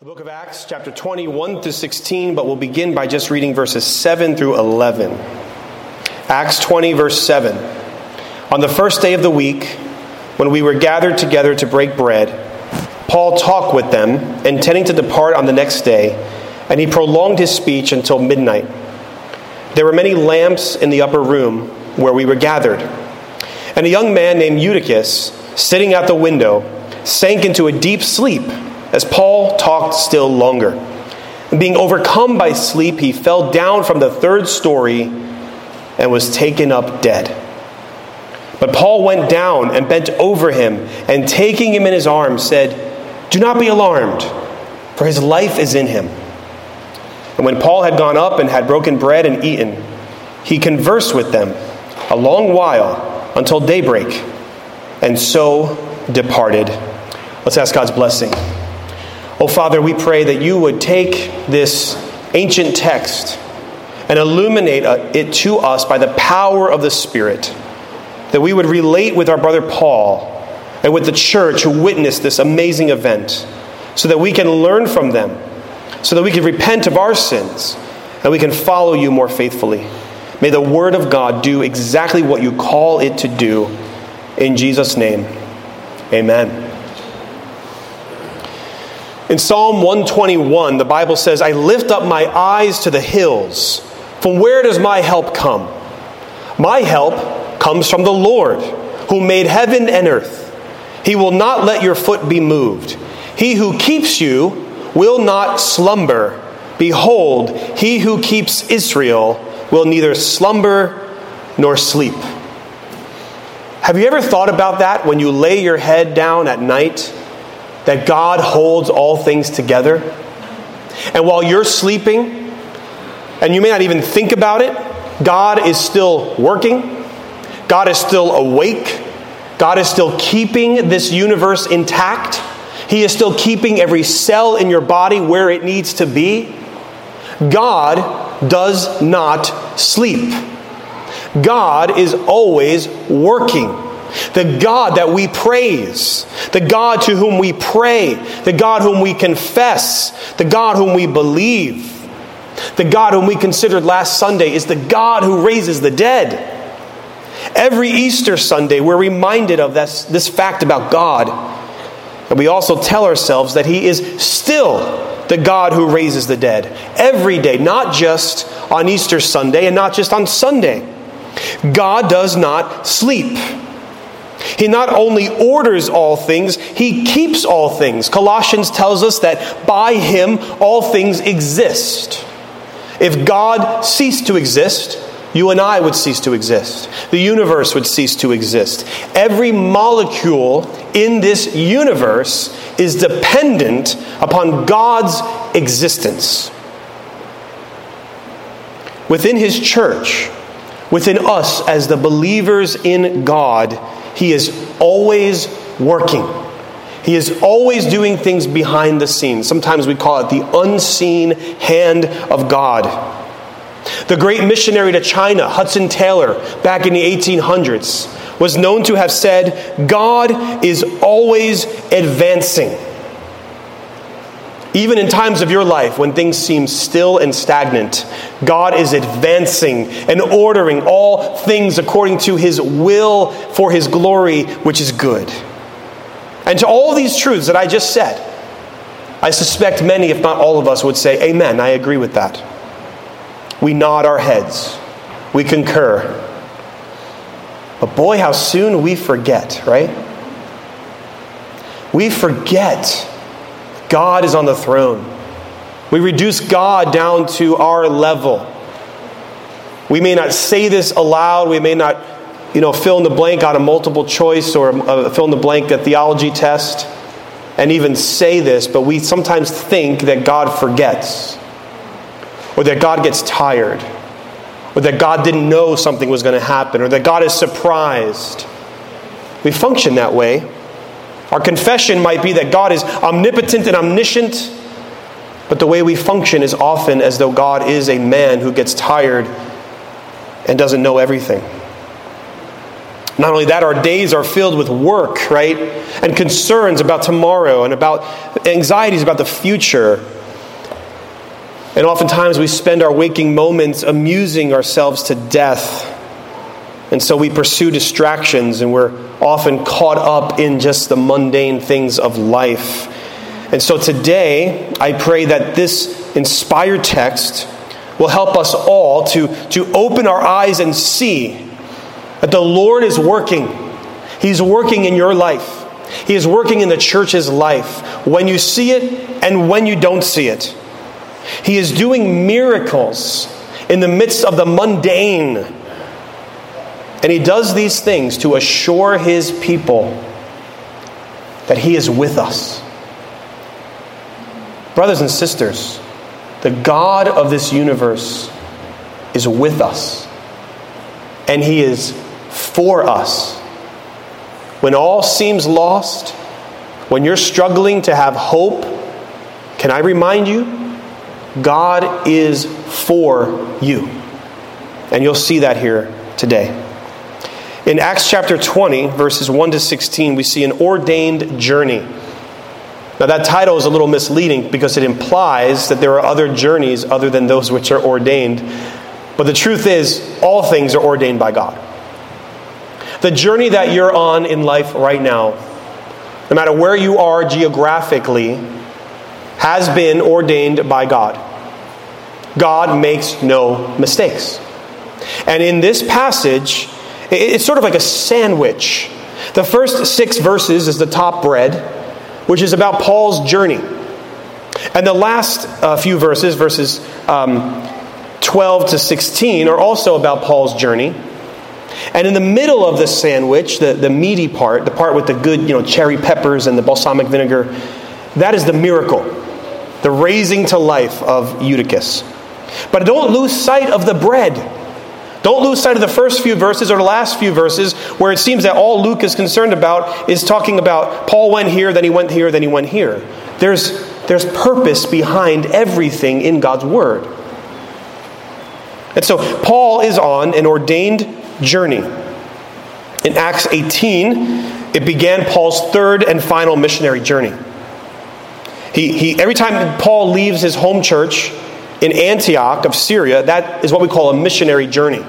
The book of Acts, chapter 21 through 16, but we'll begin by just reading verses 7 through 11. Acts 20, verse 7. On the first day of the week, when we were gathered together to break bread, Paul talked with them, intending to depart on the next day, and he prolonged his speech until midnight. There were many lamps in the upper room where we were gathered. And a young man named Eutychus, sitting at the window, sank into a deep sleep as Paul talked still longer. And being overcome by sleep, he fell down from the third story and was taken up dead. But Paul went down and bent over him, and taking him in his arms, said, Do not be alarmed, for his life is in him. And when Paul had gone up and had broken bread and eaten, he conversed with them a long while until daybreak, and so departed. Let's ask God's blessing. Oh, Father, we pray that you would take this ancient text and illuminate uh, it to us by the power of the Spirit, that we would relate with our brother Paul and with the church who witnessed this amazing event, so that we can learn from them, so that we can repent of our sins, and we can follow you more faithfully. May the Word of God do exactly what you call it to do. In Jesus' name, amen. In Psalm 121, the Bible says, I lift up my eyes to the hills. From where does my help come? My help comes from the Lord, who made heaven and earth. He will not let your foot be moved. He who keeps you will not slumber. Behold, he who keeps Israel will neither slumber nor sleep. Have you ever thought about that when you lay your head down at night that God holds all things together. And while you're sleeping, and you may not even think about it, God is still working, God is still awake, God is still keeping this universe intact. He is still keeping every cell in your body where it needs to be. God does not sleep. God is always working. The God that we praise, the God to whom we pray, the God whom we confess, the God whom we believe, the God whom we considered last Sunday is the God who raises the dead. Every Easter Sunday, we're reminded of this, this fact about God. And we also tell ourselves that He is still the God who raises the dead. Every day, not just on Easter Sunday and not just on Sunday. God does not sleep. He not only orders all things, he keeps all things. Colossians tells us that by him all things exist. If God ceased to exist, you and I would cease to exist. The universe would cease to exist. Every molecule in this universe is dependent upon God's existence. Within His church, within us as the believers in God, he is always working. He is always doing things behind the scenes. Sometimes we call it the unseen hand of God. The great missionary to China, Hudson Taylor, back in the 1800s, was known to have said, God is always advancing. Even in times of your life when things seem still and stagnant, God is advancing and ordering all things according to his will for his glory, which is good. And to all these truths that I just said, I suspect many, if not all of us, would say, Amen, I agree with that. We nod our heads, we concur. But boy, how soon we forget, right? We forget God is on the throne. We reduce God down to our level. We may not say this aloud. We may not, you know, fill in the blank on a multiple choice or uh, fill in the blank a theology test and even say this, but we sometimes think that God forgets or that God gets tired or that God didn't know something was going to happen or that God is surprised. We function that way our confession might be that God is omnipotent and omniscient, but the way we function is often as though God is a man who gets tired and doesn't know everything. Not only that, our days are filled with work, right? And concerns about tomorrow and about anxieties about the future. And oftentimes we spend our waking moments amusing ourselves to death. And so we pursue distractions and we're often caught up in just the mundane things of life. And so today, I pray that this inspired text will help us all to, to open our eyes and see that the Lord is working. He's working in your life. He is working in the church's life when you see it and when you don't see it. He is doing miracles in the midst of the mundane. And he does these things to assure his people that he is with us. Brothers and sisters, the God of this universe is with us. And he is for us. When all seems lost, when you're struggling to have hope, can I remind you? God is for you. And you'll see that here today. In Acts chapter 20, verses 1 to 16, we see an ordained journey. Now, that title is a little misleading because it implies that there are other journeys other than those which are ordained. But the truth is, all things are ordained by God. The journey that you're on in life right now, no matter where you are geographically, has been ordained by God. God makes no mistakes. And in this passage, it's sort of like a sandwich. The first six verses is the top bread, which is about Paul's journey. And the last uh, few verses, verses um, 12 to 16, are also about Paul's journey. And in the middle of the sandwich, the, the meaty part, the part with the good, you know, cherry peppers and the balsamic vinegar, that is the miracle, the raising to life of Eutychus. But don't lose sight of the bread. Don't lose sight of the first few verses or the last few verses where it seems that all Luke is concerned about is talking about Paul went here, then he went here, then he went here. There's, there's purpose behind everything in God's Word. And so Paul is on an ordained journey. In Acts 18, it began Paul's third and final missionary journey. He, he, every time Paul leaves his home church in Antioch of Syria, that is what we call a missionary journey.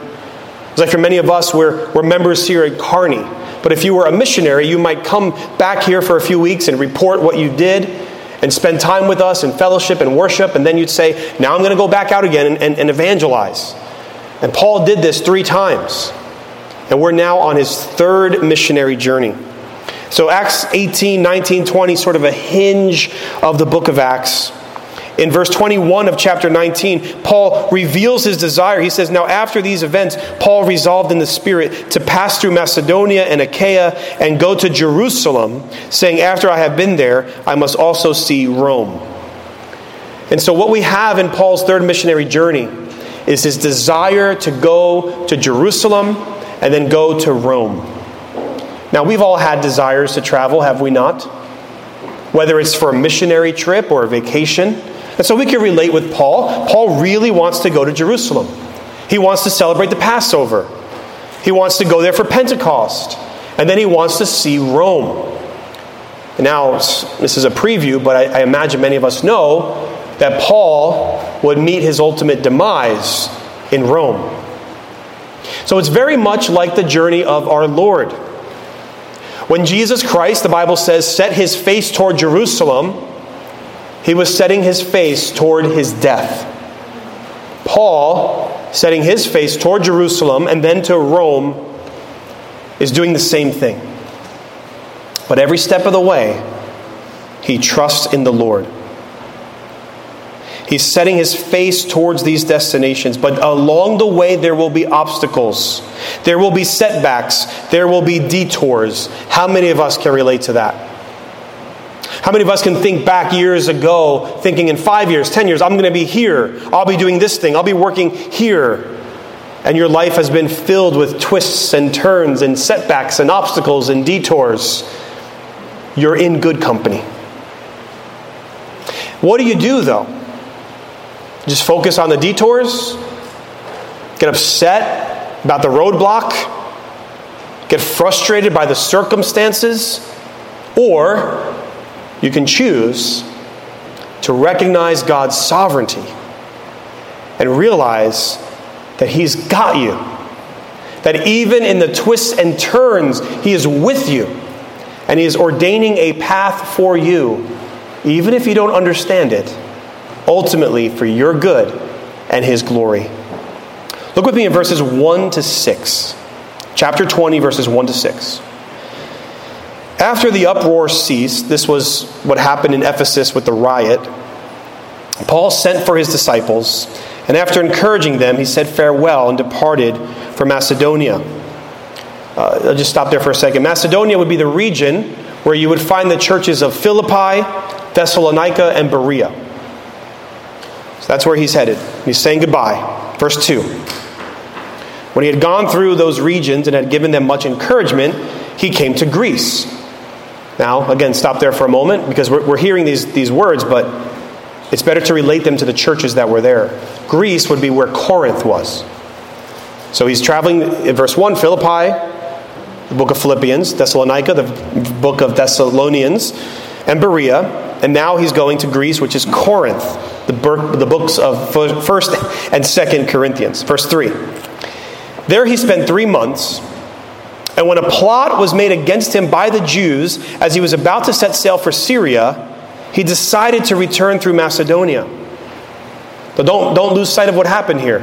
It's like for many of us, we're, we're members here at Kearney. But if you were a missionary, you might come back here for a few weeks and report what you did and spend time with us and fellowship and worship, and then you'd say, Now I'm going to go back out again and, and, and evangelize. And Paul did this three times. And we're now on his third missionary journey. So, Acts 18, 19, 20, sort of a hinge of the book of Acts. In verse 21 of chapter 19, Paul reveals his desire. He says, Now, after these events, Paul resolved in the Spirit to pass through Macedonia and Achaia and go to Jerusalem, saying, After I have been there, I must also see Rome. And so, what we have in Paul's third missionary journey is his desire to go to Jerusalem and then go to Rome. Now, we've all had desires to travel, have we not? Whether it's for a missionary trip or a vacation. And so we can relate with Paul. Paul really wants to go to Jerusalem, he wants to celebrate the Passover, he wants to go there for Pentecost, and then he wants to see Rome. Now, this is a preview, but I, I imagine many of us know that Paul would meet his ultimate demise in Rome. So it's very much like the journey of our Lord. When Jesus Christ, the Bible says, set his face toward Jerusalem, he was setting his face toward his death. Paul, setting his face toward Jerusalem and then to Rome, is doing the same thing. But every step of the way, he trusts in the Lord. He's setting his face towards these destinations, but along the way, there will be obstacles. There will be setbacks. There will be detours. How many of us can relate to that? How many of us can think back years ago, thinking in five years, ten years, I'm going to be here. I'll be doing this thing. I'll be working here. And your life has been filled with twists and turns and setbacks and obstacles and detours. You're in good company. What do you do, though? Just focus on the detours? Get upset about the roadblock? get frustrated by the circumstances, or you can choose to recognize God's sovereignty and realize that He's got you. That even in the twists and turns, He is with you and He is ordaining a path for you, even if you don't understand it, ultimately for your good and His glory. Look with me in verses 1 to 6. Chapter 20, verses 1 to 6. After the uproar ceased, this was what happened in Ephesus with the riot, Paul sent for his disciples, and after encouraging them, he said farewell and departed for Macedonia. Uh, I'll just stop there for a second. Macedonia would be the region where you would find the churches of Philippi, Thessalonica, and Berea. So that's where he's headed. He's saying goodbye. Verse 2. When he had gone through those regions and had given them much encouragement, he came to Greece. Now, again, stop there for a moment because we're, we're hearing these, these words, but it's better to relate them to the churches that were there. Greece would be where Corinth was. So he's traveling in verse 1, Philippi, the book of Philippians, Thessalonica, the book of Thessalonians, and Berea. And now he's going to Greece, which is Corinth, the, the books of 1st and 2nd Corinthians. Verse 3. There he spent three months, and when a plot was made against him by the Jews as he was about to set sail for Syria, he decided to return through Macedonia. But don't, don't lose sight of what happened here.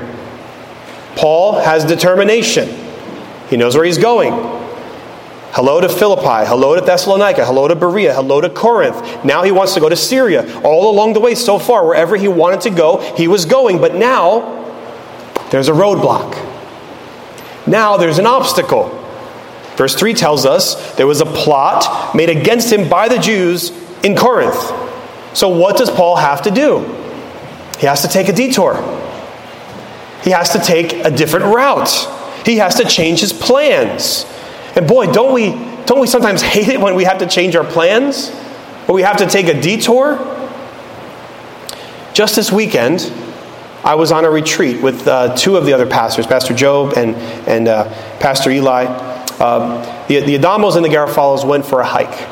Paul has determination, he knows where he's going. Hello to Philippi, hello to Thessalonica, hello to Berea, hello to Corinth. Now he wants to go to Syria. All along the way, so far, wherever he wanted to go, he was going. But now, there's a roadblock. Now there's an obstacle. Verse 3 tells us there was a plot made against him by the Jews in Corinth. So, what does Paul have to do? He has to take a detour, he has to take a different route, he has to change his plans. And boy, don't we, don't we sometimes hate it when we have to change our plans? When we have to take a detour? Just this weekend, I was on a retreat with uh, two of the other pastors, Pastor Job and, and uh, Pastor Eli. Um, the, the Adamos and the Garafalos went for a hike.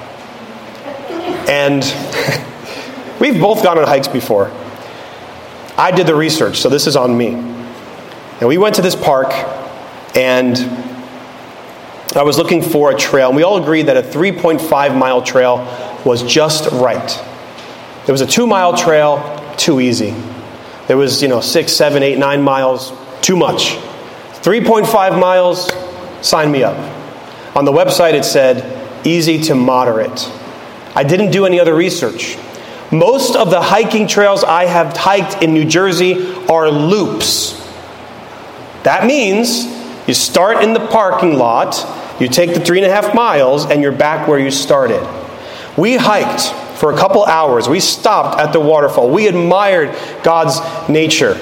And we've both gone on hikes before. I did the research, so this is on me. And we went to this park, and I was looking for a trail, and we all agreed that a 3.5 mile trail was just right. It was a two mile trail, too easy. There was, you know, six, seven, eight, nine miles, too much. 3.5 miles, sign me up. On the website, it said easy to moderate. I didn't do any other research. Most of the hiking trails I have hiked in New Jersey are loops. That means you start in the parking lot, you take the three and a half miles, and you're back where you started. We hiked for a couple hours. We stopped at the waterfall. We admired God's nature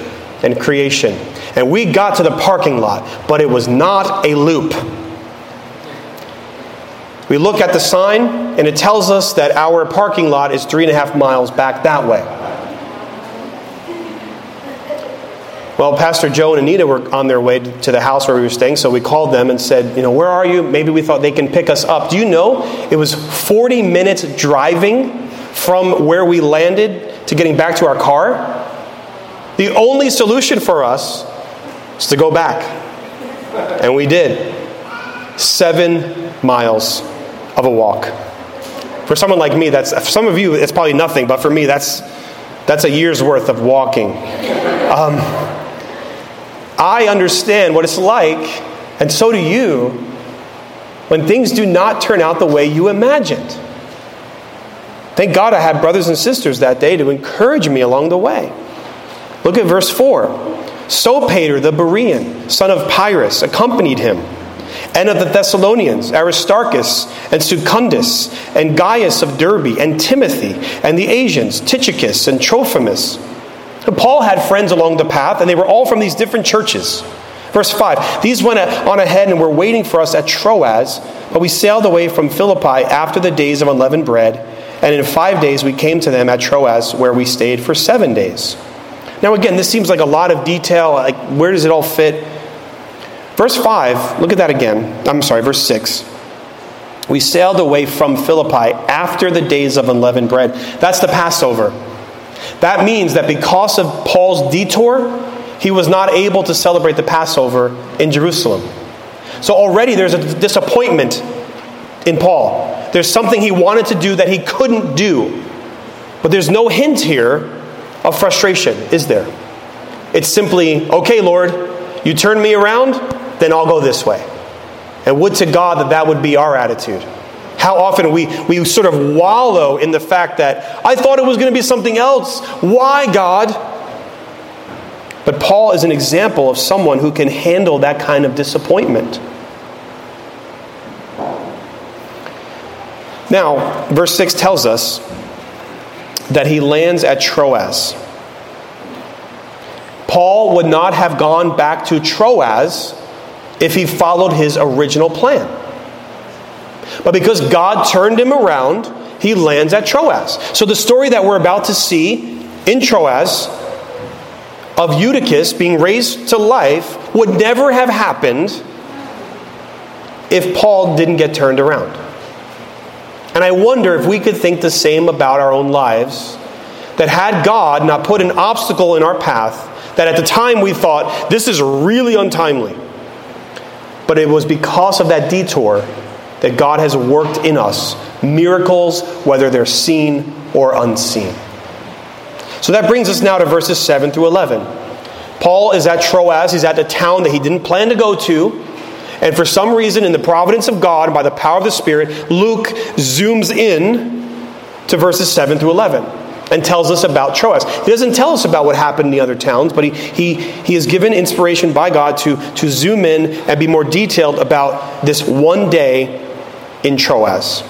and creation. And we got to the parking lot, but it was not a loop. We look at the sign, and it tells us that our parking lot is three and a half miles back that way. Well, Pastor Joe and Anita were on their way to the house where we were staying, so we called them and said, You know, where are you? Maybe we thought they can pick us up. Do you know it was 40 minutes driving from where we landed to getting back to our car, the only solution for us is to go back. And we did. Seven miles of a walk. For someone like me, that's for some of you, it's probably nothing, but for me, that's that's a year's worth of walking. Um, I understand what it's like, and so do you, when things do not turn out the way you imagined. Thank God I had brothers and sisters that day to encourage me along the way. Look at verse 4. Sopater the Berean, son of Pyrrhus, accompanied him, and of the Thessalonians, Aristarchus and Secundus, and Gaius of Derbe, and Timothy, and the Asians, Tychicus and Trophimus. Paul had friends along the path, and they were all from these different churches. Verse 5 These went on ahead and were waiting for us at Troas, but we sailed away from Philippi after the days of unleavened bread and in five days we came to them at Troas, where we stayed for seven days. Now, again, this seems like a lot of detail. Like, where does it all fit? Verse 5, look at that again. I'm sorry, verse 6. We sailed away from Philippi after the days of unleavened bread. That's the Passover. That means that because of Paul's detour, he was not able to celebrate the Passover in Jerusalem. So already there's a disappointment in Paul. There's something he wanted to do that he couldn't do. But there's no hint here of frustration, is there? It's simply, okay, Lord, you turn me around, then I'll go this way. And would to God that that would be our attitude. How often we, we sort of wallow in the fact that I thought it was going to be something else. Why, God? But Paul is an example of someone who can handle that kind of disappointment. Now, verse 6 tells us that he lands at Troas. Paul would not have gone back to Troas if he followed his original plan. But because God turned him around, he lands at Troas. So the story that we're about to see in Troas of Eutychus being raised to life would never have happened if Paul didn't get turned around. And I wonder if we could think the same about our own lives that had God not put an obstacle in our path, that at the time we thought, this is really untimely. But it was because of that detour that God has worked in us miracles, whether they're seen or unseen. So that brings us now to verses 7 through 11. Paul is at Troas, he's at the town that he didn't plan to go to. And for some reason, in the providence of God, by the power of the Spirit, Luke zooms in to verses 7 through 11 and tells us about Troas. He doesn't tell us about what happened in the other towns, but he, he, he is given inspiration by God to, to zoom in and be more detailed about this one day in Troas.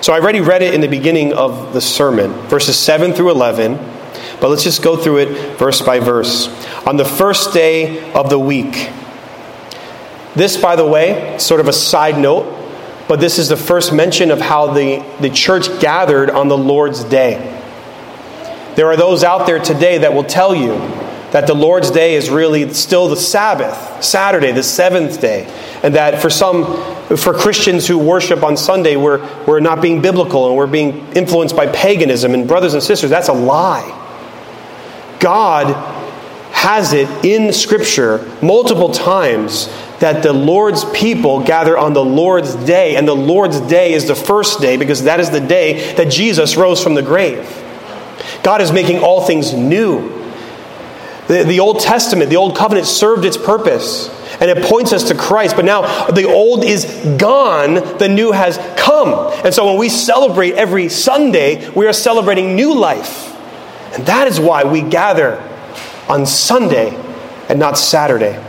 So I already read it in the beginning of the sermon, verses 7 through 11, but let's just go through it verse by verse. On the first day of the week, this, by the way, sort of a side note, but this is the first mention of how the, the church gathered on the Lord's day. There are those out there today that will tell you that the Lord's day is really still the Sabbath, Saturday, the seventh day, and that for some, for Christians who worship on Sunday, we're, we're not being biblical and we're being influenced by paganism. And brothers and sisters, that's a lie. God has it in Scripture multiple times that the Lord's people gather on the Lord's day, and the Lord's day is the first day because that is the day that Jesus rose from the grave. God is making all things new. The, the Old Testament, the Old Covenant served its purpose and it points us to Christ. But now the old is gone, the new has come. And so when we celebrate every Sunday, we are celebrating new life. And that is why we gather on Sunday and not Saturday.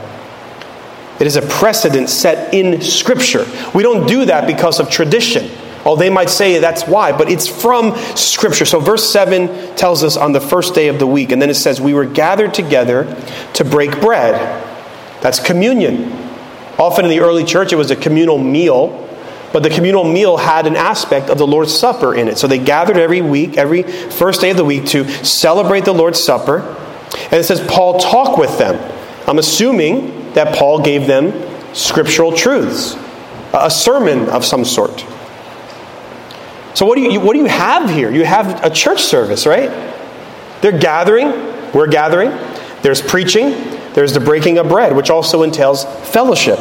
It is a precedent set in Scripture. We don't do that because of tradition. Oh, they might say that's why, but it's from Scripture. So, verse 7 tells us on the first day of the week, and then it says, We were gathered together to break bread. That's communion. Often in the early church, it was a communal meal, but the communal meal had an aspect of the Lord's Supper in it. So, they gathered every week, every first day of the week, to celebrate the Lord's Supper. And it says, Paul talked with them. I'm assuming that Paul gave them scriptural truths, a sermon of some sort. So, what do you, what do you have here? You have a church service, right? They're gathering, we're gathering, there's preaching, there's the breaking of bread, which also entails fellowship.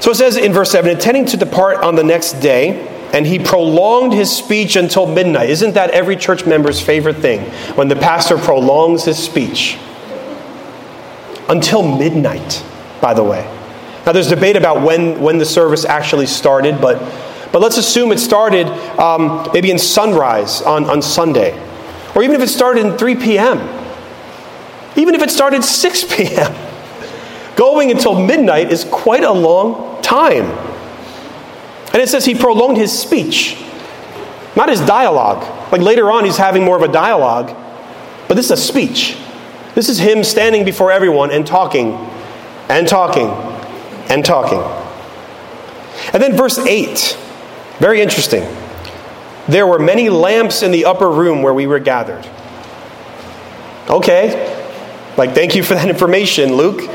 So it says in verse 7 intending to depart on the next day, and he prolonged his speech until midnight. Isn't that every church member's favorite thing? When the pastor prolongs his speech until midnight, by the way. Now, there's debate about when, when the service actually started, but, but let's assume it started um, maybe in sunrise on, on Sunday, or even if it started in 3 p.m., even if it started 6 p.m. Going until midnight is quite a long time. And it says he prolonged his speech, not his dialogue. Like later on, he's having more of a dialogue, but this is a speech. This is him standing before everyone and talking and talking and talking. And then verse 8, very interesting. There were many lamps in the upper room where we were gathered. Okay, Like, thank you for that information, Luke.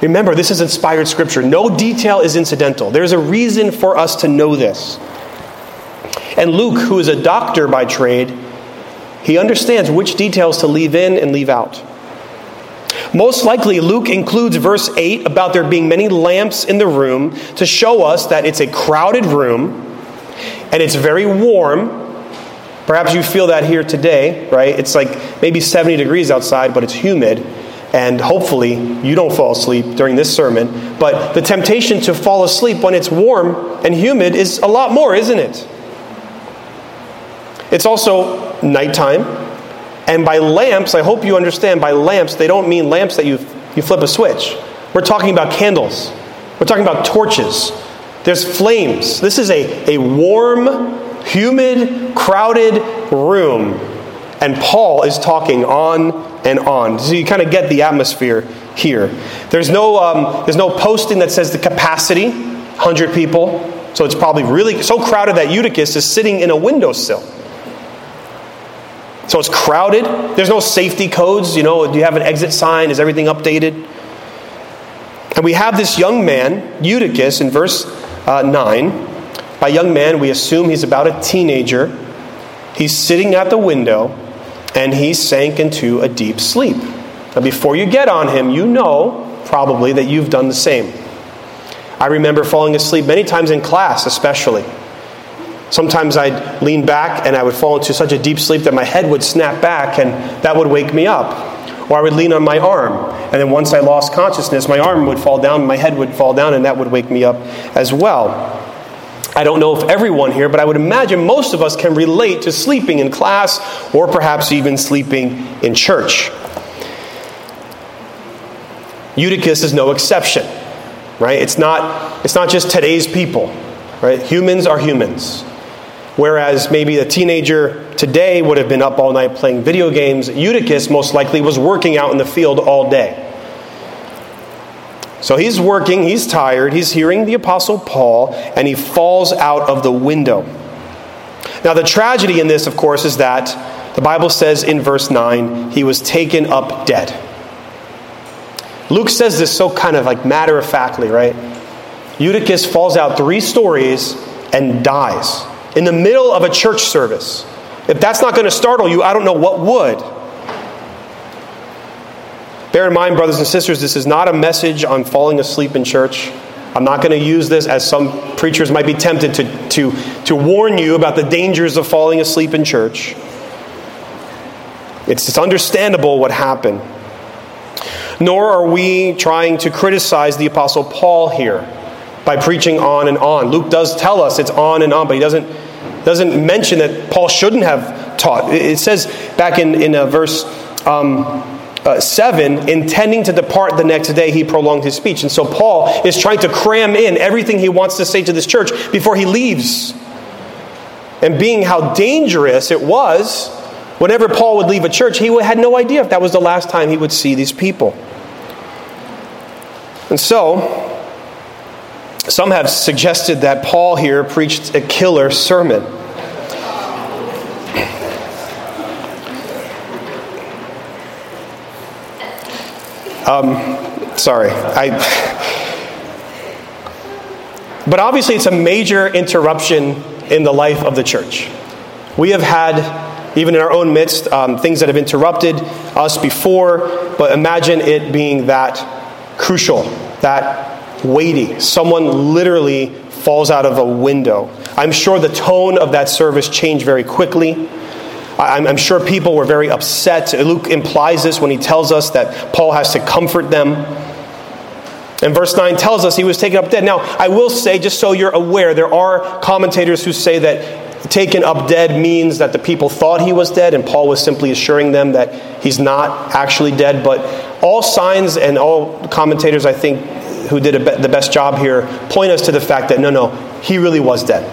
Remember, this is inspired scripture. No detail is incidental. There's a reason for us to know this. And Luke, who is a doctor by trade, he understands which details to leave in and leave out. Most likely, Luke includes verse 8 about there being many lamps in the room to show us that it's a crowded room and it's very warm. Perhaps you feel that here today, right? It's like maybe 70 degrees outside, but it's humid. And hopefully, you don't fall asleep during this sermon. But the temptation to fall asleep when it's warm and humid is a lot more, isn't it? It's also nighttime. And by lamps, I hope you understand, by lamps, they don't mean lamps that you, you flip a switch. We're talking about candles, we're talking about torches. There's flames. This is a, a warm, humid, crowded room. And Paul is talking on and on. So you kind of get the atmosphere here. There's no, um, there's no posting that says the capacity, 100 people. So it's probably really so crowded that Eutychus is sitting in a windowsill. So it's crowded. There's no safety codes. You know, do you have an exit sign? Is everything updated? And we have this young man, Eutychus, in verse uh, 9. By young man, we assume he's about a teenager. He's sitting at the window and he sank into a deep sleep. Now, before you get on him, you know probably that you've done the same. I remember falling asleep many times in class, especially. Sometimes I'd lean back and I would fall into such a deep sleep that my head would snap back and that would wake me up. Or I would lean on my arm, and then once I lost consciousness, my arm would fall down, my head would fall down, and that would wake me up as well. I don't know if everyone here, but I would imagine most of us can relate to sleeping in class or perhaps even sleeping in church. Eutychus is no exception, right? It's not, it's not just today's people, right? Humans are humans. Whereas maybe a teenager today would have been up all night playing video games, Eutychus most likely was working out in the field all day. So he's working, he's tired, he's hearing the Apostle Paul, and he falls out of the window. Now, the tragedy in this, of course, is that the Bible says in verse 9, he was taken up dead. Luke says this so kind of like matter of factly, right? Eutychus falls out three stories and dies in the middle of a church service. If that's not going to startle you, I don't know what would. Bear in mind, brothers and sisters, this is not a message on falling asleep in church. I'm not going to use this as some preachers might be tempted to, to, to warn you about the dangers of falling asleep in church. It's, it's understandable what happened. Nor are we trying to criticize the Apostle Paul here by preaching on and on. Luke does tell us it's on and on, but he doesn't doesn't mention that Paul shouldn't have taught. It says back in, in uh, verse um, uh, 7 intending to depart the next day, he prolonged his speech. And so Paul is trying to cram in everything he wants to say to this church before he leaves. And being how dangerous it was, whenever Paul would leave a church, he had no idea if that was the last time he would see these people. And so, some have suggested that Paul here preached a killer sermon. Um, sorry, I. But obviously, it's a major interruption in the life of the church. We have had, even in our own midst, um, things that have interrupted us before, but imagine it being that crucial, that weighty. Someone literally falls out of a window. I'm sure the tone of that service changed very quickly. I'm, sure people were very upset. Luke implies this when he tells us that Paul has to comfort them. And verse 9 tells us he was taken up dead. Now, I will say, just so you're aware, there are commentators who say that taken up dead means that the people thought he was dead, and Paul was simply assuring them that he's not actually dead. But all signs and all commentators, I think, who did be- the best job here, point us to the fact that no, no, he really was dead.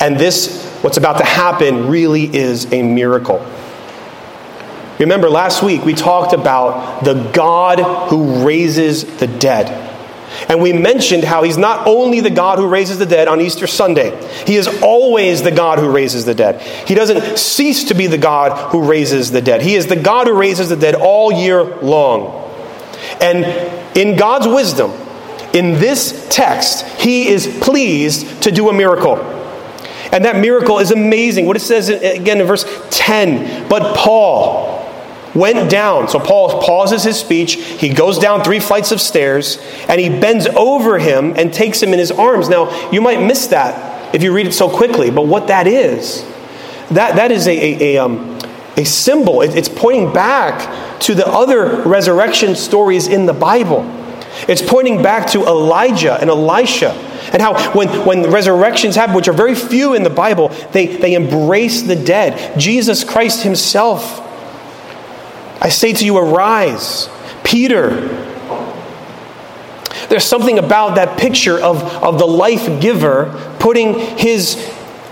And this what's about to happen really is a miracle. Remember, last week we talked about the God who raises the dead. And we mentioned how he's not only the God who raises the dead on Easter Sunday, he is always the God who raises the dead. He doesn't cease to be the God who raises the dead. He is the God who raises the dead all year long. And in God's wisdom, in this text, he is pleased to do a miracle. And that miracle is amazing. What it says again in verse 10 But Paul, went down. So Paul pauses his speech. He goes down three flights of stairs and he bends over him and takes him in his arms. Now, you might miss that if you read it so quickly, but what that is, that, that is a, a, a, um, a symbol. It, it's pointing back to the other resurrection stories in the Bible. It's pointing back to Elijah and Elisha and how when, when resurrections happen, which are very few in the Bible, they, they embrace the dead. Jesus Christ himself I say to you, arise. Peter. There's something about that picture of, of the life giver putting his,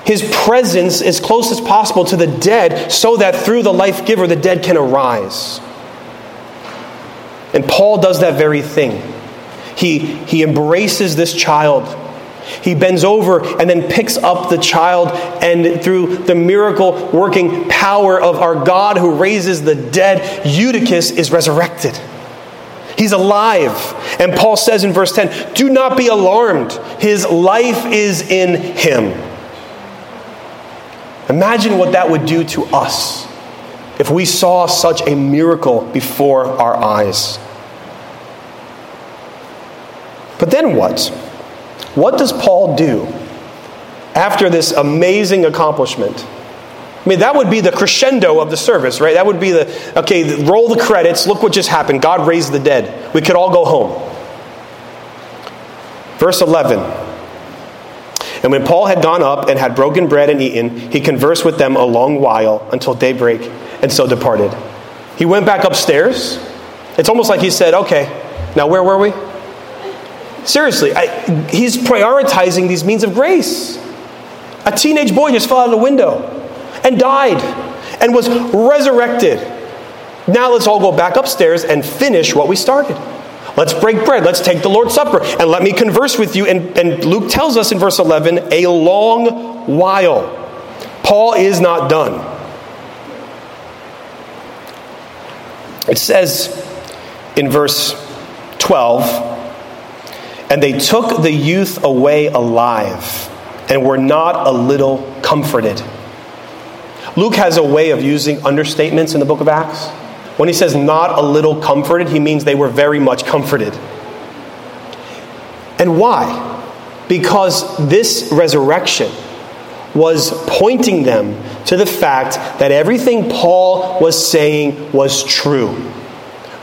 his presence as close as possible to the dead so that through the life giver the dead can arise. And Paul does that very thing. He, he embraces this child he bends over and then picks up the child, and through the miracle working power of our God who raises the dead, Eutychus is resurrected. He's alive. And Paul says in verse 10 Do not be alarmed, his life is in him. Imagine what that would do to us if we saw such a miracle before our eyes. But then what? What does Paul do after this amazing accomplishment? I mean, that would be the crescendo of the service, right? That would be the, okay, roll the credits, look what just happened. God raised the dead. We could all go home. Verse 11. And when Paul had gone up and had broken bread and eaten, he conversed with them a long while until daybreak, and so departed. He went back upstairs. It's almost like he said, okay, now where were we? Seriously, I, he's prioritizing these means of grace. A teenage boy just fell out of the window and died and was resurrected. Now let's all go back upstairs and finish what we started. Let's break bread. Let's take the Lord's Supper. And let me converse with you. And, and Luke tells us in verse 11 a long while. Paul is not done. It says in verse 12, and they took the youth away alive and were not a little comforted. Luke has a way of using understatements in the book of Acts. When he says not a little comforted, he means they were very much comforted. And why? Because this resurrection was pointing them to the fact that everything Paul was saying was true.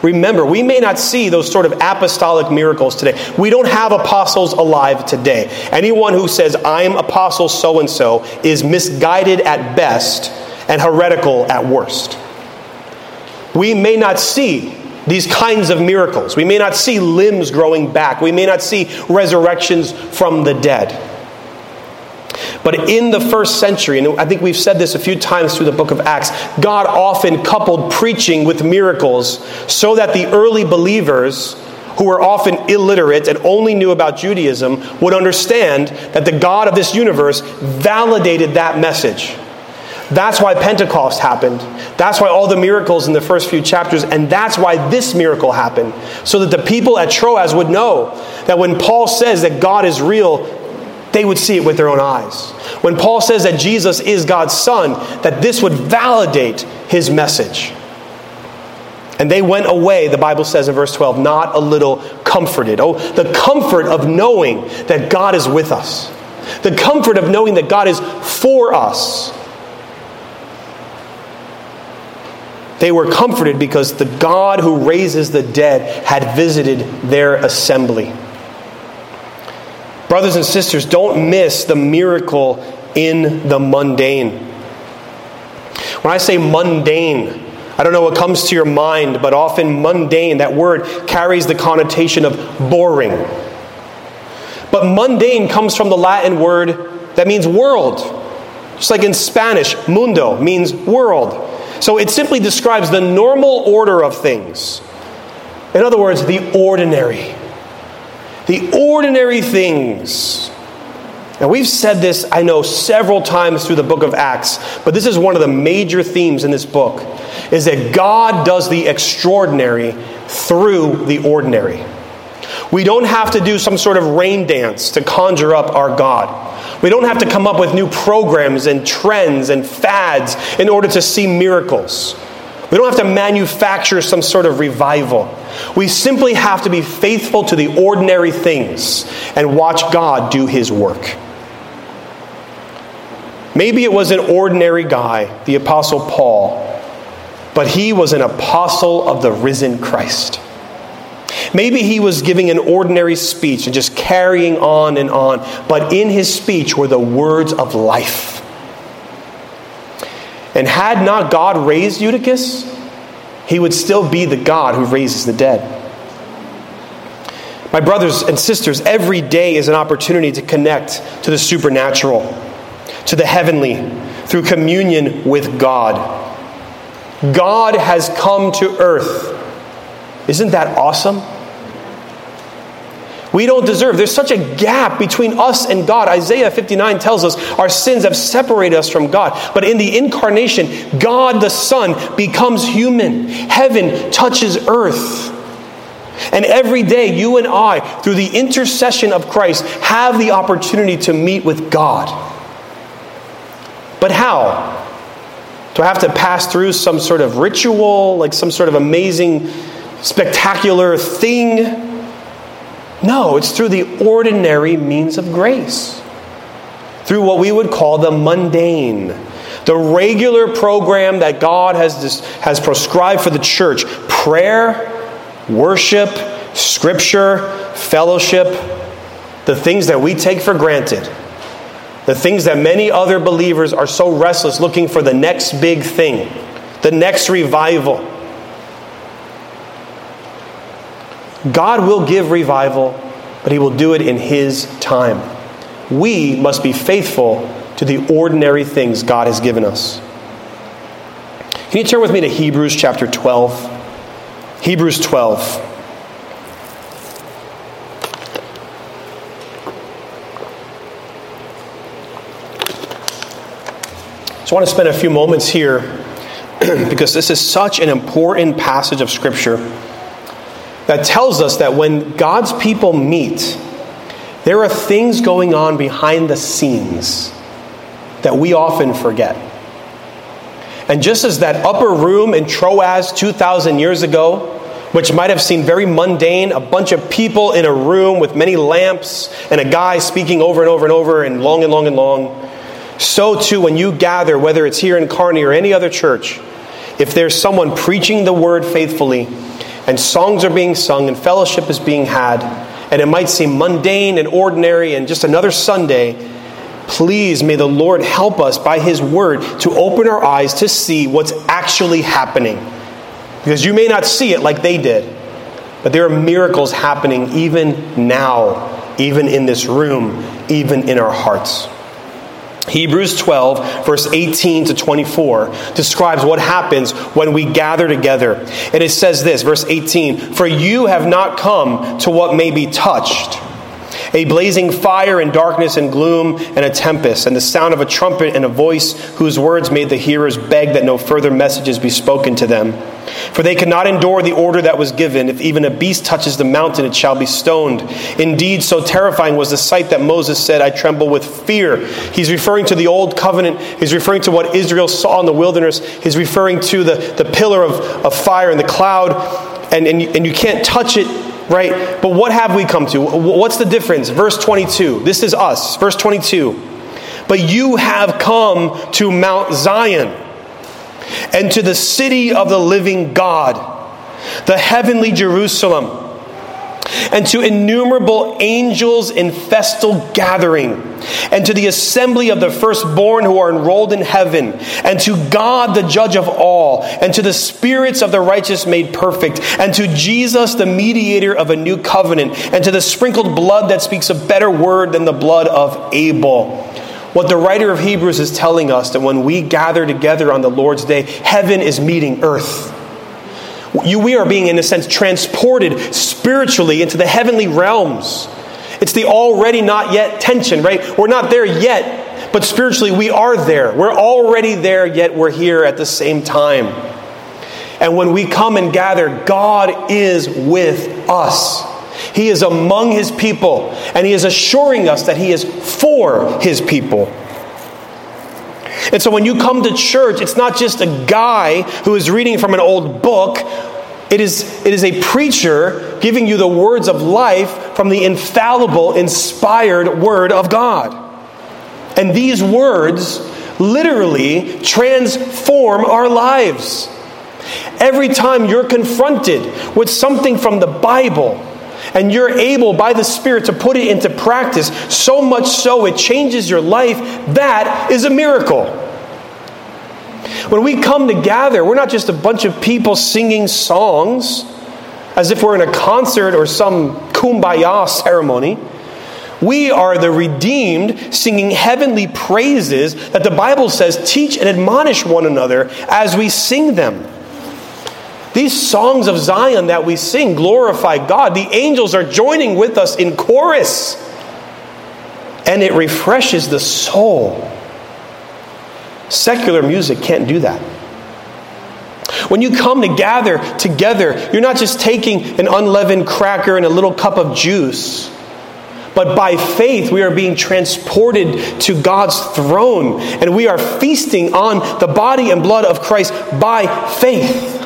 Remember, we may not see those sort of apostolic miracles today. We don't have apostles alive today. Anyone who says, I'm apostle so and so, is misguided at best and heretical at worst. We may not see these kinds of miracles. We may not see limbs growing back. We may not see resurrections from the dead. But in the first century, and I think we've said this a few times through the book of Acts, God often coupled preaching with miracles so that the early believers, who were often illiterate and only knew about Judaism, would understand that the God of this universe validated that message. That's why Pentecost happened. That's why all the miracles in the first few chapters, and that's why this miracle happened. So that the people at Troas would know that when Paul says that God is real, they would see it with their own eyes. When Paul says that Jesus is God's Son, that this would validate his message. And they went away, the Bible says in verse 12, not a little comforted. Oh, the comfort of knowing that God is with us, the comfort of knowing that God is for us. They were comforted because the God who raises the dead had visited their assembly. Brothers and sisters, don't miss the miracle in the mundane. When I say mundane, I don't know what comes to your mind, but often mundane, that word carries the connotation of boring. But mundane comes from the Latin word that means world. Just like in Spanish, mundo means world. So it simply describes the normal order of things. In other words, the ordinary The ordinary things. And we've said this, I know, several times through the book of Acts, but this is one of the major themes in this book is that God does the extraordinary through the ordinary. We don't have to do some sort of rain dance to conjure up our God. We don't have to come up with new programs and trends and fads in order to see miracles. We don't have to manufacture some sort of revival. We simply have to be faithful to the ordinary things and watch God do his work. Maybe it was an ordinary guy, the Apostle Paul, but he was an apostle of the risen Christ. Maybe he was giving an ordinary speech and just carrying on and on, but in his speech were the words of life. And had not God raised Eutychus, he would still be the God who raises the dead. My brothers and sisters, every day is an opportunity to connect to the supernatural, to the heavenly, through communion with God. God has come to earth. Isn't that awesome? We don't deserve. There's such a gap between us and God. Isaiah 59 tells us our sins have separated us from God. But in the incarnation, God the Son becomes human. Heaven touches earth. And every day, you and I, through the intercession of Christ, have the opportunity to meet with God. But how? Do I have to pass through some sort of ritual, like some sort of amazing, spectacular thing? No, it's through the ordinary means of grace. Through what we would call the mundane, the regular program that God has, has prescribed for the church prayer, worship, scripture, fellowship, the things that we take for granted, the things that many other believers are so restless looking for the next big thing, the next revival. God will give revival, but He will do it in His time. We must be faithful to the ordinary things God has given us. Can you turn with me to Hebrews chapter 12? Hebrews 12. So I want to spend a few moments here because this is such an important passage of Scripture that tells us that when God's people meet, there are things going on behind the scenes that we often forget. And just as that upper room in Troas 2,000 years ago, which might have seemed very mundane, a bunch of people in a room with many lamps and a guy speaking over and over and over and long and long and long, so too when you gather, whether it's here in Kearny or any other church, if there's someone preaching the word faithfully, and songs are being sung and fellowship is being had, and it might seem mundane and ordinary and just another Sunday, please may the Lord help us by His word to open our eyes to see what's actually happening. Because you may not see it like they did, but there are miracles happening even now, even in this room, even in our hearts. Hebrews 12, verse 18 to 24, describes what happens when we gather together. And it says this, verse 18 For you have not come to what may be touched a blazing fire and darkness and gloom and a tempest, and the sound of a trumpet and a voice whose words made the hearers beg that no further messages be spoken to them. For they could not endure the order that was given. If even a beast touches the mountain, it shall be stoned. Indeed, so terrifying was the sight that Moses said, I tremble with fear. He's referring to the old covenant. He's referring to what Israel saw in the wilderness. He's referring to the, the pillar of, of fire and the cloud. And, and, you, and you can't touch it right? But what have we come to? What's the difference? Verse 22. This is us. Verse 22. But you have come to Mount Zion and to the city of the living God, the heavenly Jerusalem and to innumerable angels in festal gathering, and to the assembly of the firstborn who are enrolled in heaven, and to God the judge of all, and to the spirits of the righteous made perfect, and to Jesus the mediator of a new covenant, and to the sprinkled blood that speaks a better word than the blood of Abel. What the writer of Hebrews is telling us that when we gather together on the Lord's day, heaven is meeting earth. You, we are being, in a sense, transported spiritually into the heavenly realms It's the already not yet tension, right? We're not there yet, but spiritually we are there. We're already there, yet we're here at the same time. And when we come and gather, God is with us. He is among his people, and he is assuring us that he is for his people. And so when you come to church, it's not just a guy who is reading from an old book. It is, it is a preacher giving you the words of life from the infallible, inspired Word of God. And these words literally transform our lives. Every time you're confronted with something from the Bible and you're able by the Spirit to put it into practice, so much so it changes your life, that is a miracle. When we come to gather, we're not just a bunch of people singing songs as if we're in a concert or some kumbaya ceremony. We are the redeemed singing heavenly praises that the Bible says teach and admonish one another as we sing them. These songs of Zion that we sing glorify God. The angels are joining with us in chorus, and it refreshes the soul. Secular music can't do that. When you come to gather together, you're not just taking an unleavened cracker and a little cup of juice. But by faith, we are being transported to God's throne, and we are feasting on the body and blood of Christ by faith.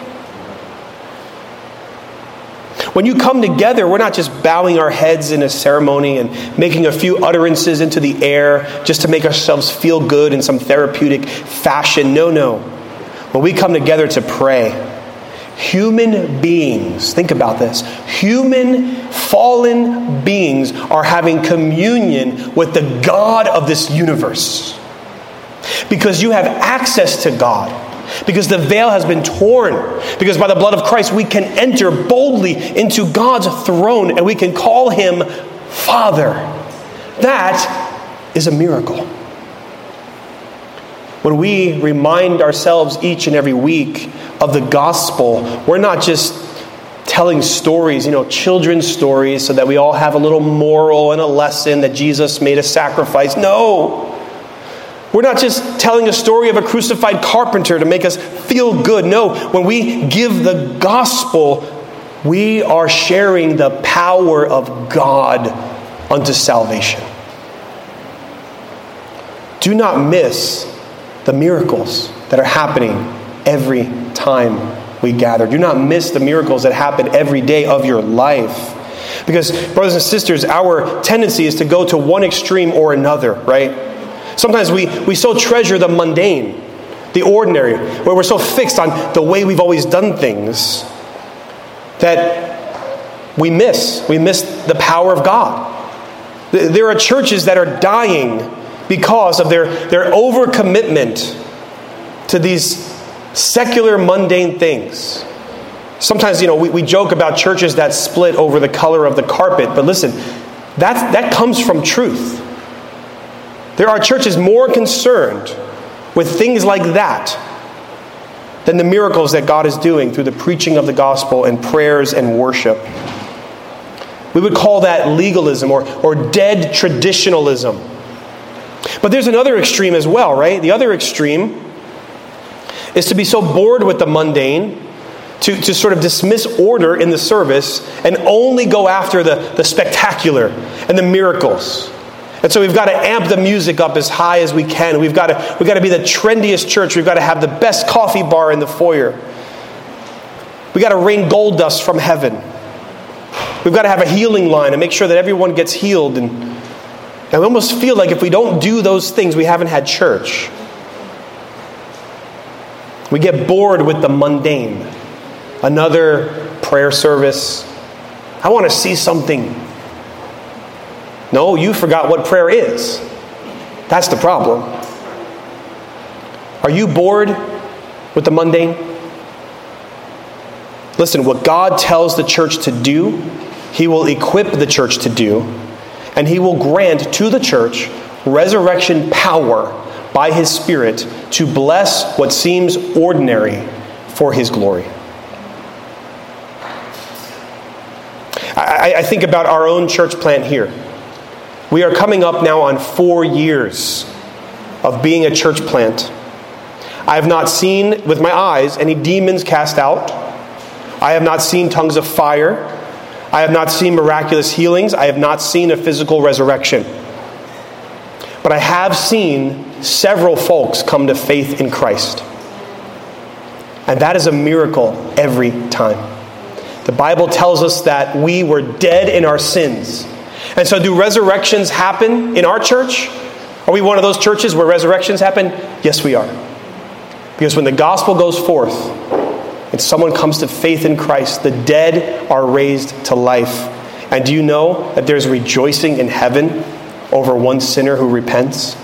When you come together, we're not just bowing our heads in a ceremony and making a few utterances into the air just to make ourselves feel good in some therapeutic fashion. No, no. When we come together to pray, human beings, think about this, human fallen beings are having communion with the God of this universe. Because you have access to God because the veil has been torn. Because by the blood of Christ, we can enter boldly into God's throne and we can call him Father. That is a miracle. When we remind ourselves each and every week of the gospel, we're not just telling stories, you know, children's stories, so that we all have a little moral and a lesson that Jesus made a sacrifice. No. We're not just telling a story of a crucified carpenter to make us feel good. No, when we give the gospel, we are sharing the power of God unto salvation. Do not miss the miracles that are happening every time we gather. Do not miss the miracles that happen every day of your life. Because, brothers and sisters, our tendency is to go to one extreme or another, right? Sometimes we, we so treasure the mundane, the ordinary, where we're so fixed on the way we've always done things that we miss. We miss the power of God. There are churches that are dying because of their, their overcommitment to these secular, mundane things. Sometimes, you know, we, we joke about churches that split over the color of the carpet, but listen, that, that comes from truth. There are churches more concerned with things like that than the miracles that God is doing through the preaching of the gospel and prayers and worship. We would call that legalism or, or dead traditionalism. But there's another extreme as well, right? The other extreme is to be so bored with the mundane, to, to sort of dismiss order in the service and only go after the, the spectacular and the miracles. And so we've got to amp the music up as high as we can. We've got to, we've got to be the trendiest church. We've got to have the best coffee bar in the foyer. We've got to rain gold dust from heaven. We've got to have a healing line and make sure that everyone gets healed. And, and we almost feel like if we don't do those things, we haven't had church. We get bored with the mundane. Another prayer service. I want to see something no, you forgot what prayer is. That's the problem. Are you bored with the mundane? Listen, what God tells the church to do, He will equip the church to do, and He will grant to the church resurrection power by His Spirit to bless what seems ordinary for His glory. I, I think about our own church plant here. We are coming up now on four years of being a church plant. I have not seen with my eyes any demons cast out. I have not seen tongues of fire. I have not seen miraculous healings. I have not seen a physical resurrection. But I have seen several folks come to faith in Christ. And that is a miracle every time. The Bible tells us that we were dead in our sins. And so, do resurrections happen in our church? Are we one of those churches where resurrections happen? Yes, we are. Because when the gospel goes forth and someone comes to faith in Christ, the dead are raised to life. And do you know that there's rejoicing in heaven over one sinner who repents?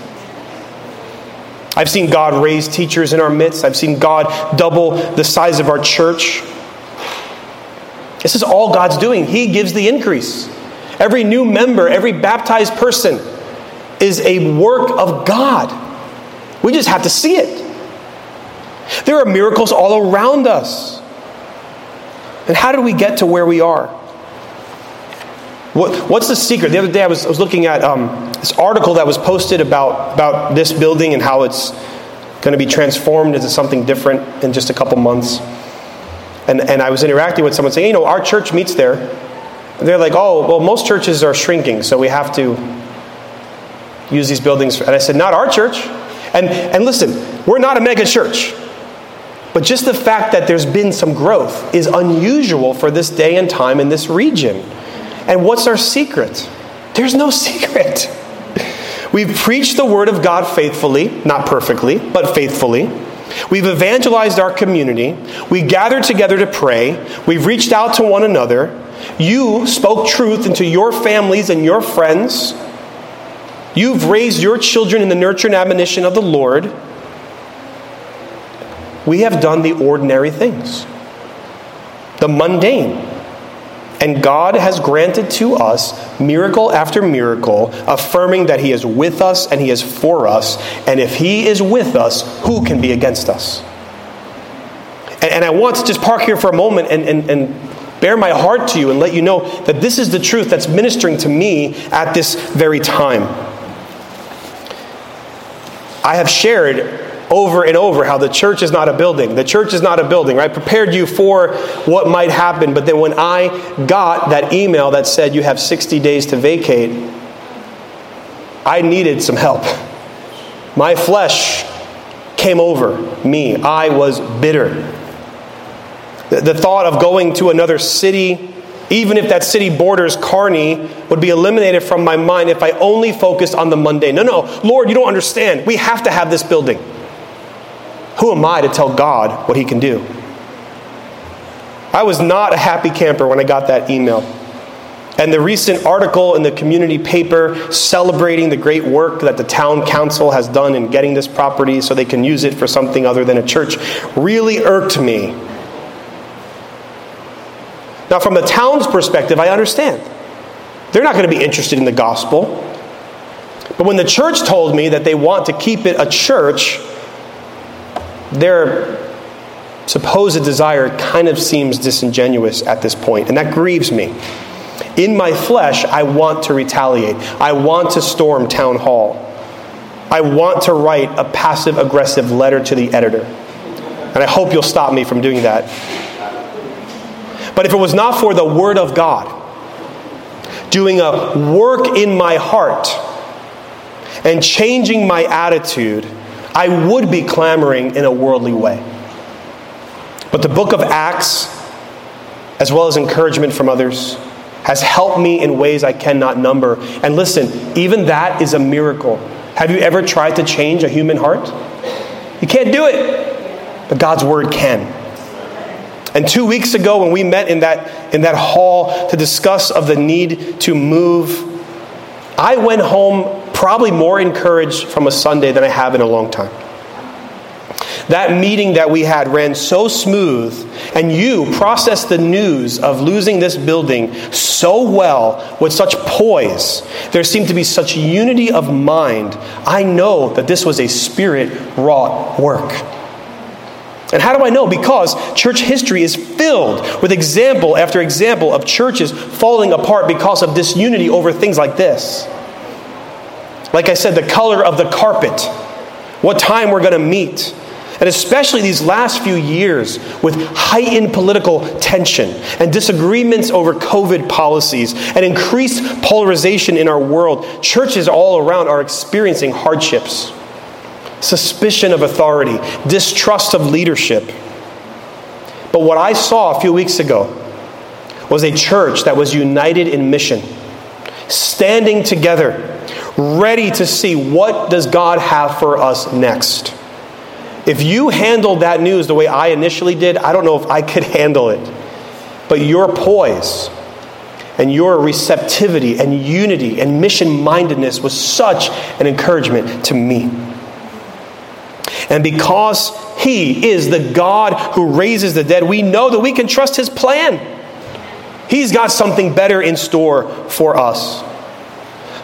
I've seen God raise teachers in our midst. I've seen God double the size of our church. This is all God's doing. He gives the increase. Every new member, every baptized person is a work of God. We just have to see it. There are miracles all around us. And how did we get to where we are? What, what's the secret? The other day I was, I was looking at um, this article that was posted about, about this building and how it's going to be transformed into something different in just a couple months. And, and I was interacting with someone saying, you know, our church meets there. They're like, oh, well, most churches are shrinking, so we have to use these buildings. And I said, not our church. And, and listen, we're not a mega church. But just the fact that there's been some growth is unusual for this day and time in this region. And what's our secret? There's no secret. We've preached the word of God faithfully, not perfectly, but faithfully. We've evangelized our community. We gathered together to pray. We've reached out to one another. You spoke truth into your families and your friends. You've raised your children in the nurture and admonition of the Lord. We have done the ordinary things, the mundane. And God has granted to us miracle after miracle, affirming that He is with us and He is for us. And if He is with us, who can be against us? And, I want to just park here for a moment and, and, and bear my heart to you and let you know that this is the truth that's ministering to me at this very time. I have shared over and over how the church is not a building. The church is not a building, right? Prepared you for what might happen, but then when I got that email that said you have 60 days to vacate, I needed some help. My flesh came over me. I was bitter. The thought of going to another city, even if that city borders Kearny, would be eliminated from my mind if I only focused on the mundane. No, no, Lord, you don't understand. We have to have this building. Who am I to tell God what He can do? I was not a happy camper when I got that email. And the recent article in the community paper celebrating the great work that the town council has done in getting this property so they can use it for something other than a church really irked me. Now, from the town's perspective, I understand. They're not going to be interested in the gospel. But when the church told me that they want to keep it a church, their supposed desire kind of seems disingenuous at this point, and that grieves me. In my flesh, I want to retaliate. I want to storm town hall. I want to write a passive aggressive letter to the editor. And I hope you'll stop me from doing that. But if it was not for the Word of God doing a work in my heart and changing my attitude, I would be clamoring in a worldly way. But the book of Acts, as well as encouragement from others, has helped me in ways I cannot number. And listen, even that is a miracle. Have you ever tried to change a human heart? You can't do it, but God's word can. And two weeks ago, when we met in that, in that hall to discuss of the need to move, I went home probably more encouraged from a Sunday than I have in a long time. That meeting that we had ran so smooth, and you processed the news of losing this building so well with such poise. There seemed to be such unity of mind. I know that this was a spirit wrought work. And how do I know? Because church history is filled with example after example of churches falling apart because of disunity over things like this. Like I said, the color of the carpet, what time we're going to meet. And especially these last few years with heightened political tension and disagreements over COVID policies and increased polarization in our world, churches all around are experiencing hardships, suspicion of authority, distrust of leadership. But what I saw a few weeks ago was a church that was united in mission, standing together, ready to see what does God have for us next. If you handled that news the way I initially did, I don't know if I could handle it. But your poise and your receptivity and unity and mission mindedness was such an encouragement to me. And because He is the God who raises the dead, we know that we can trust His plan. He's got something better in store for us.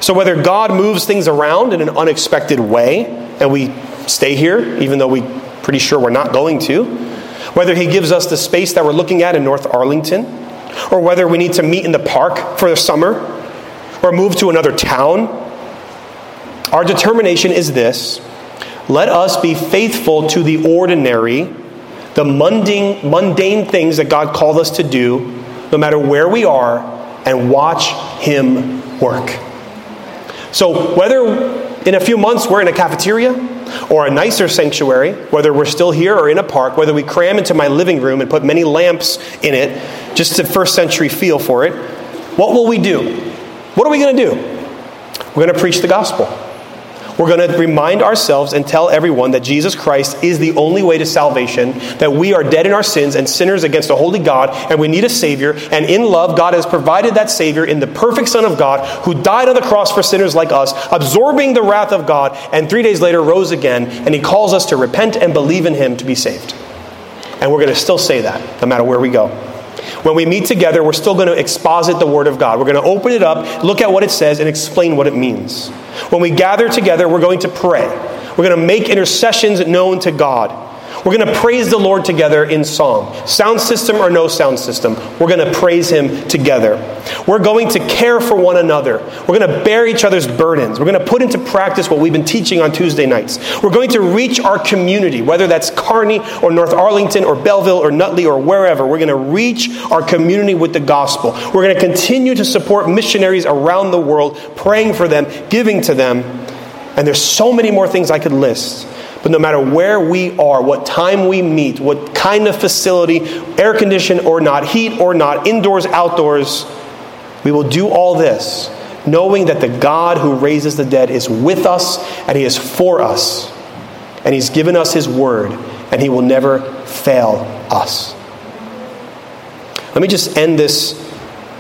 So, whether God moves things around in an unexpected way and we stay here, even though we're pretty sure we're not going to, whether He gives us the space that we're looking at in North Arlington, or whether we need to meet in the park for the summer, or move to another town, our determination is this let us be faithful to the ordinary, the mundane, mundane things that God called us to do, no matter where we are, and watch Him work. So, whether in a few months we're in a cafeteria or a nicer sanctuary, whether we're still here or in a park, whether we cram into my living room and put many lamps in it, just to first century feel for it, what will we do? What are we going to do? We're going to preach the gospel. We're going to remind ourselves and tell everyone that Jesus Christ is the only way to salvation, that we are dead in our sins and sinners against a holy God, and we need a Savior. And in love, God has provided that Savior in the perfect Son of God who died on the cross for sinners like us, absorbing the wrath of God, and three days later rose again. And He calls us to repent and believe in Him to be saved. And we're going to still say that no matter where we go. When we meet together, we're still going to exposit the Word of God. We're going to open it up, look at what it says, and explain what it means. When we gather together, we're going to pray. We're going to make intercessions known to God. We're going to praise the Lord together in song. Sound system or no sound system, we're going to praise Him together. We're going to care for one another. We're going to bear each other's burdens. We're going to put into practice what we've been teaching on Tuesday nights. We're going to reach our community, whether that's Kearny or North Arlington or Belleville or Nutley or wherever. We're going to reach our community with the gospel. We're going to continue to support missionaries around the world, praying for them, giving to them. And there's so many more things I could list. But no matter where we are, what time we meet, what kind of facility, air conditioned or not, heat or not, indoors, outdoors, we will do all this knowing that the God who raises the dead is with us and He is for us. And He's given us His word and He will never fail us. Let me just end this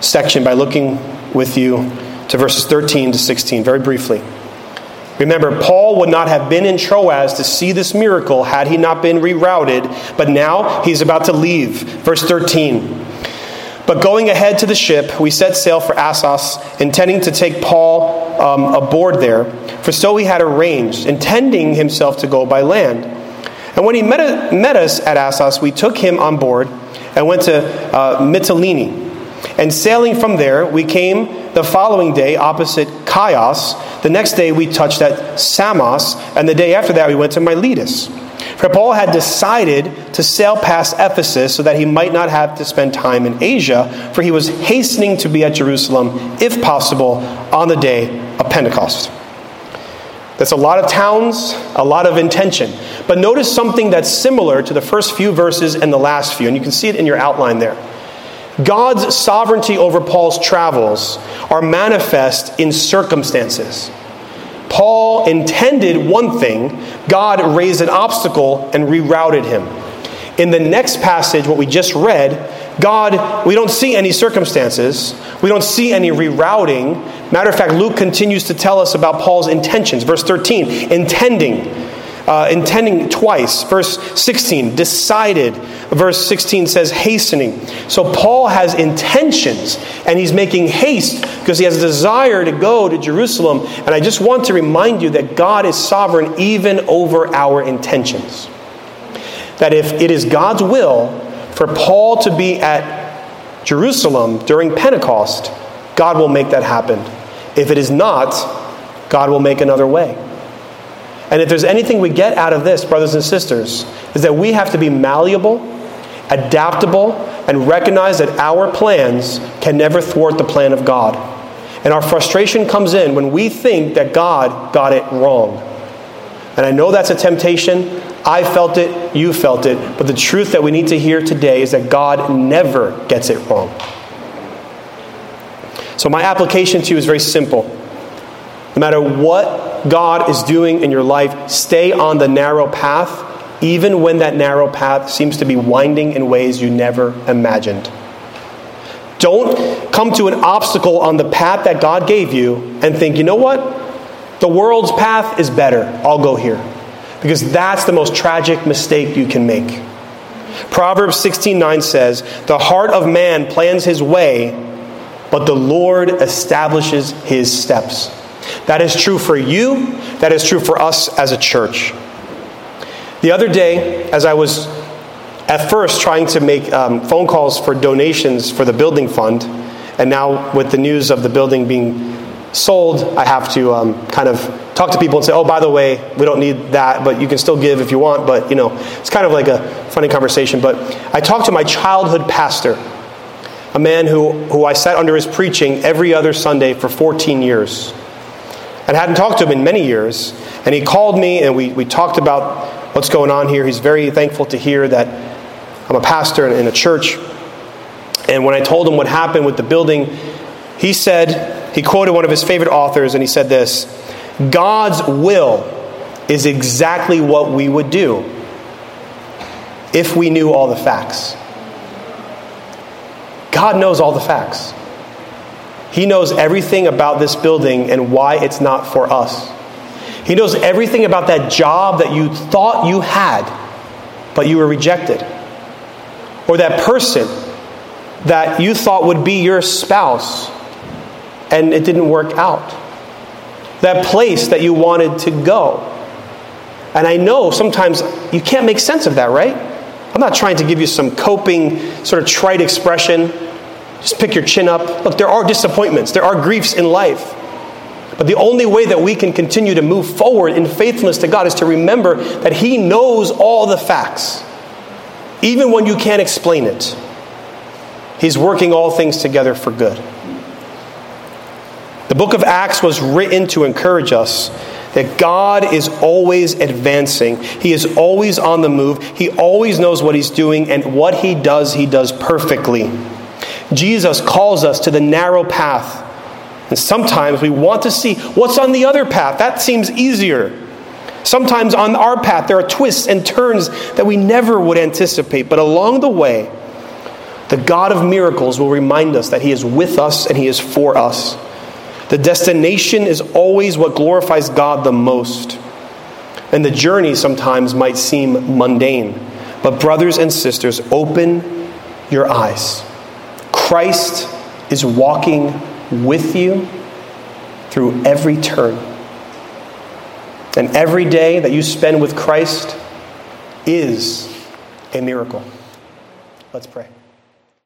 section by looking with you to verses 13 to 16 very briefly. Remember, Paul would not have been in Troas to see this miracle had he not been rerouted, but now he's about to leave. Verse 13. But going ahead to the ship, we set sail for Assos, intending to take Paul um, aboard there, for so he had arranged, intending himself to go by land. And when he met, met us at Assos, we took him on board and went to uh, Mytilene. And sailing from there, we came the following day opposite Chios. The next day, we touched at Samos, and the day after that, we went to Miletus. For Paul had decided to sail past Ephesus so that he might not have to spend time in Asia, for he was hastening to be at Jerusalem, if possible, on the day of Pentecost. That's a lot of towns, a lot of intention. But notice something that's similar to the first few verses and the last few, and you can see it in your outline there. God's sovereignty over Paul's travels are manifest in circumstances. Paul intended one thing, God raised an obstacle and rerouted him. In the next passage, what we just read, God, we don't see any circumstances. We don't see any rerouting. Matter of fact, Luke continues to tell us about Paul's intentions. Verse 13, intending uh, intending twice. Verse 16, decided. Verse 16 says hastening. So Paul has intentions and he's making haste because he has a desire to go to Jerusalem. And I just want to remind you that God is sovereign even over our intentions. That if it is God's will for Paul to be at Jerusalem during Pentecost, God will make that happen. If it is not, God will make another way. And if there's anything we get out of this, brothers and sisters, is that we have to be malleable, adaptable, and recognize that our plans can never thwart the plan of God. And our frustration comes in when we think that God got it wrong. And I know that's a temptation. I felt it, you felt it. But the truth that we need to hear today is that God never gets it wrong. So, my application to you is very simple. No matter what God is doing in your life, stay on the narrow path, even when that narrow path seems to be winding in ways you never imagined. Don't come to an obstacle on the path that God gave you and think, you know what? The world's path is better. I'll go here. Because that's the most tragic mistake you can make. Proverbs 16:9 says, "The heart of man plans his way, but the Lord establishes his steps." That is true for you, that is true for us as a church. The other day, as I was at first trying to make um, phone calls for donations for the building fund, and now with the news of the building being sold, I have to um, kind of talk to people and say, oh, by the way, we don't need that, but you can still give if you want. But, you know, it's kind of like a funny conversation. But I talked to my childhood pastor, a man who, who I sat under his preaching every other Sunday for 14 years. And hadn't talked to him in many years. And he called me and we, we talked about what's going on here. He's very thankful to hear that I'm a pastor in a church. And when I told him what happened with the building, he said, he quoted one of his favorite authors, and he said this God's will is exactly what we would do if we knew all the facts. God knows all the facts. He knows everything about this building and why it's not for us. He knows everything about that job that you thought you had, but you were rejected. Or that person that you thought would be your spouse, and it didn't work out. That place that you wanted to go. And I know sometimes you can't make sense of that, right? I'm not trying to give you some coping, sort of trite expression. Just pick your chin up. Look, there are disappointments, there are griefs in life. But the only way that we can continue to move forward in faithfulness to God is to remember that He knows all the facts, even when you can't explain it. He's working all things together for good. The book of Acts was written to encourage us that God is always advancing. He is always on the move. He always knows what He's doing, and what He does, He does perfectly. Jesus calls us to the narrow path. And sometimes we want to see what's on the other path. That seems easier. Sometimes on our path, there are twists and turns that we never would anticipate. But along the way, the God of miracles will remind us that He is with us and He is for us. The destination is always what glorifies God the most. And the journey sometimes might seem mundane. But, brothers and sisters, open your eyes. Christ is walking with you through every turn. And every day that you spend with Christ is a miracle. Let's pray.